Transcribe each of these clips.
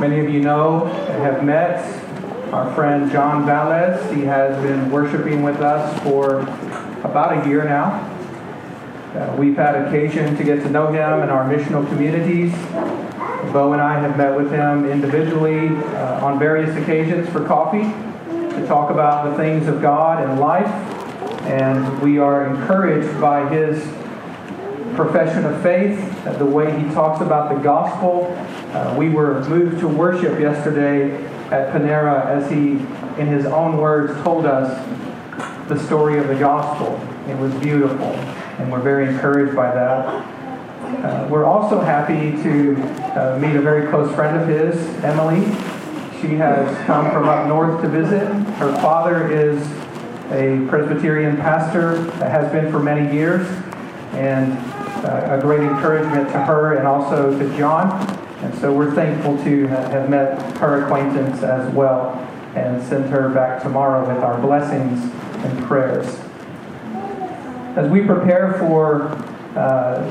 Many of you know and have met our friend John Valles. He has been worshiping with us for about a year now. Uh, we've had occasion to get to know him in our missional communities. Bo and I have met with him individually uh, on various occasions for coffee to talk about the things of God and life. And we are encouraged by his profession of faith, the way he talks about the gospel. Uh, we were moved to worship yesterday at Panera as he, in his own words, told us the story of the gospel. It was beautiful, and we're very encouraged by that. Uh, we're also happy to uh, meet a very close friend of his, Emily. She has come from up north to visit. Her father is a Presbyterian pastor has been for many years, and uh, a great encouragement to her and also to John. And so we're thankful to have met her acquaintance as well and send her back tomorrow with our blessings and prayers. As we prepare for uh,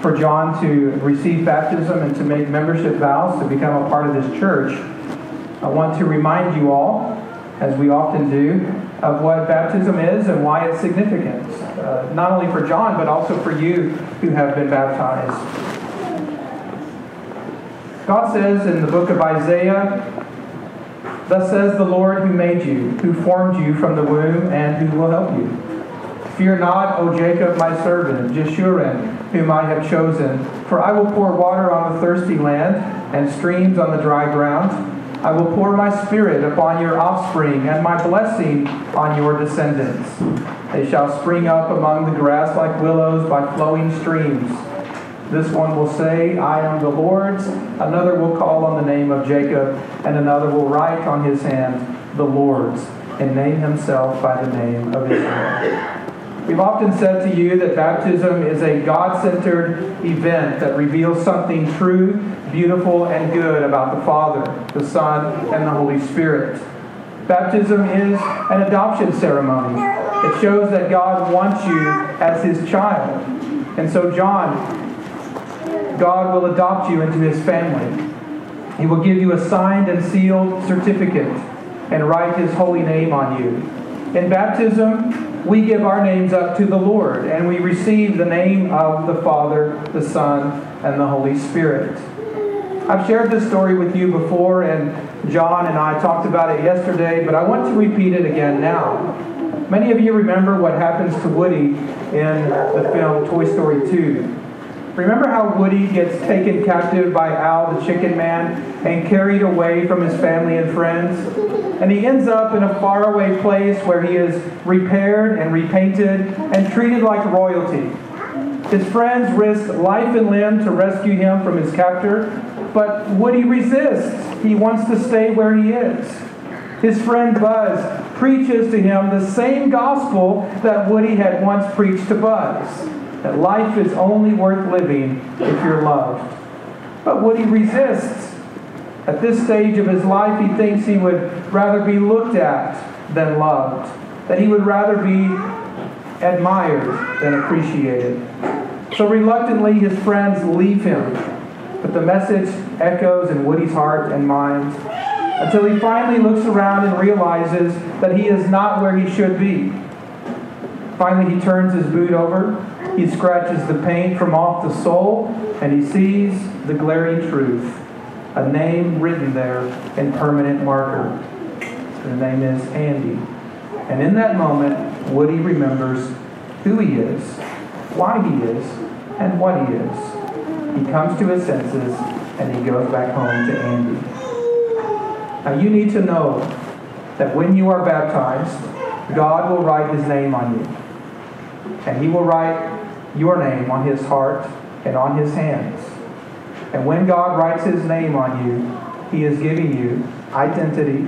for John to receive baptism and to make membership vows to become a part of this church, I want to remind you all, as we often do, of what baptism is and why it's significant, uh, not only for John, but also for you who have been baptized. God says in the book of Isaiah, Thus says the Lord who made you, who formed you from the womb, and who will help you. Fear not, O Jacob, my servant, Jeshurun, whom I have chosen, for I will pour water on the thirsty land, and streams on the dry ground. I will pour my spirit upon your offspring and my blessing on your descendants. They shall spring up among the grass like willows by flowing streams. This one will say, I am the Lord's. Another will call on the name of Jacob, and another will write on his hand, the Lord's, and name himself by the name of Israel. We've often said to you that baptism is a God centered event that reveals something true, beautiful, and good about the Father, the Son, and the Holy Spirit. Baptism is an adoption ceremony. It shows that God wants you as his child. And so, John, God will adopt you into his family. He will give you a signed and sealed certificate and write his holy name on you. In baptism, we give our names up to the Lord and we receive the name of the Father, the Son, and the Holy Spirit. I've shared this story with you before, and John and I talked about it yesterday, but I want to repeat it again now. Many of you remember what happens to Woody in the film Toy Story 2. Remember how Woody gets taken captive by Al the Chicken Man and carried away from his family and friends? And he ends up in a faraway place where he is repaired and repainted and treated like royalty. His friends risk life and limb to rescue him from his captor, but Woody resists. He wants to stay where he is. His friend Buzz preaches to him the same gospel that Woody had once preached to Buzz that life is only worth living if you're loved. But Woody resists. At this stage of his life, he thinks he would rather be looked at than loved, that he would rather be admired than appreciated. So reluctantly, his friends leave him. But the message echoes in Woody's heart and mind until he finally looks around and realizes that he is not where he should be. Finally, he turns his boot over he scratches the paint from off the sole and he sees the glaring truth a name written there in permanent marker. The name is Andy. And in that moment, Woody remembers who he is, why he is, and what he is. He comes to his senses and he goes back home to Andy. Now, you need to know that when you are baptized, God will write his name on you. And he will write your name on his heart and on his hands. And when God writes his name on you, he is giving you identity,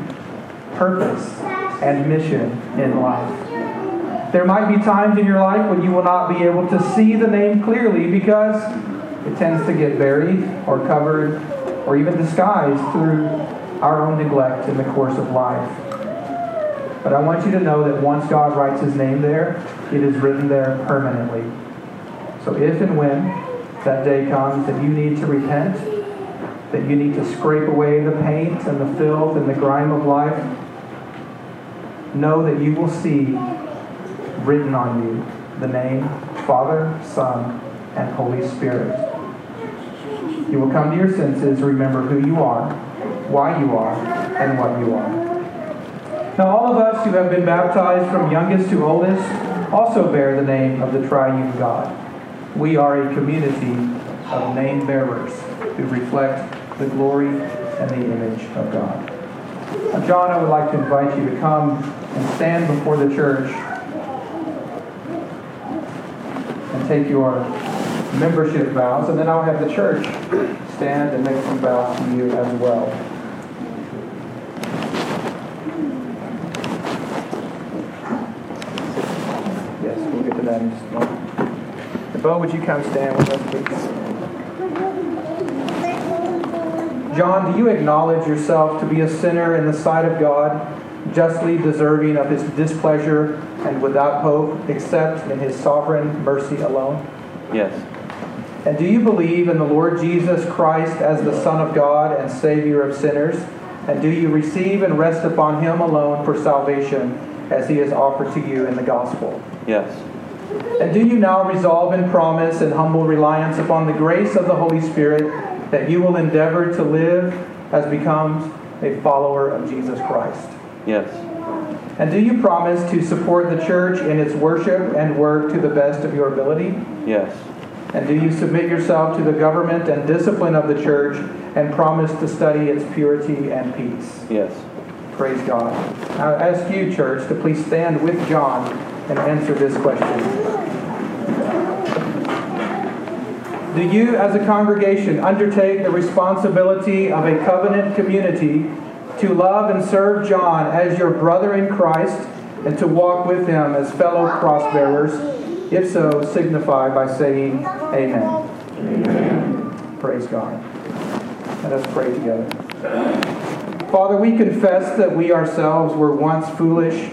purpose, and mission in life. There might be times in your life when you will not be able to see the name clearly because it tends to get buried or covered or even disguised through our own neglect in the course of life. But I want you to know that once God writes his name there, it is written there permanently. So if and when that day comes that you need to repent that you need to scrape away the paint and the filth and the grime of life, know that you will see written on you the name Father, Son, and Holy Spirit. You will come to your senses, remember who you are, why you are, and what you are. Now, all of us who have been baptized from youngest to oldest also bear the name of the triune God. We are a community of name bearers who reflect the glory and the image of God. Now, John, I would like to invite you to come and stand before the church and take your membership vows, and then I'll have the church stand and make some vows to you as well. Yes, we'll get to that in just a moment. Bo, would you come stand with us, please? John, do you acknowledge yourself to be a sinner in the sight of God, justly deserving of his displeasure and without hope except in his sovereign mercy alone? Yes. And do you believe in the Lord Jesus Christ as the Son of God and Savior of sinners? And do you receive and rest upon him alone for salvation as he has offered to you in the gospel? Yes. And do you now resolve in promise and humble reliance upon the grace of the Holy Spirit that you will endeavor to live as becomes a follower of Jesus Christ? Yes. And do you promise to support the church in its worship and work to the best of your ability? Yes. And do you submit yourself to the government and discipline of the church and promise to study its purity and peace? Yes. Praise God. I ask you, church, to please stand with John and answer this question. Do you, as a congregation, undertake the responsibility of a covenant community to love and serve John as your brother in Christ and to walk with him as fellow cross bearers? If so, signify by saying Amen. Amen. Praise God. Let us pray together. Father, we confess that we ourselves were once foolish,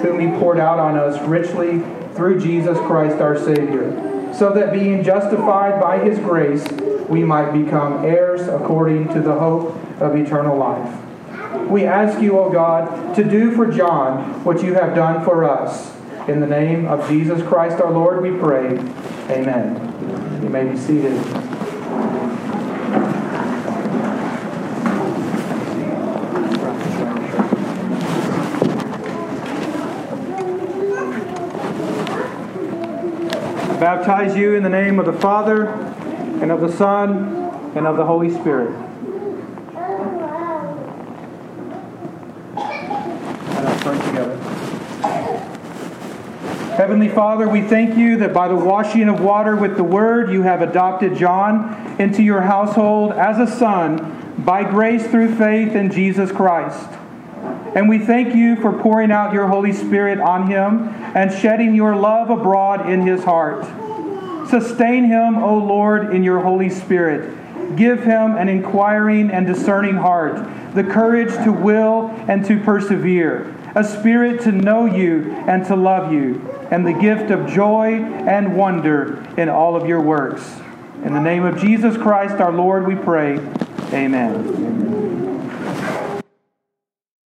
whom he poured out on us richly through Jesus Christ our Savior, so that being justified by his grace, we might become heirs according to the hope of eternal life. We ask you, O God, to do for John what you have done for us. In the name of Jesus Christ our Lord, we pray. Amen. You may be seated. Baptize you in the name of the Father and of the Son, and of the Holy Spirit. Together. Heavenly Father, we thank you that by the washing of water with the Word, you have adopted John into your household as a son by grace through faith in Jesus Christ. And we thank you for pouring out your Holy Spirit on him and shedding your love abroad in his heart. Sustain him, O Lord, in your Holy Spirit. Give him an inquiring and discerning heart, the courage to will and to persevere, a spirit to know you and to love you, and the gift of joy and wonder in all of your works. In the name of Jesus Christ our Lord, we pray. Amen. Amen.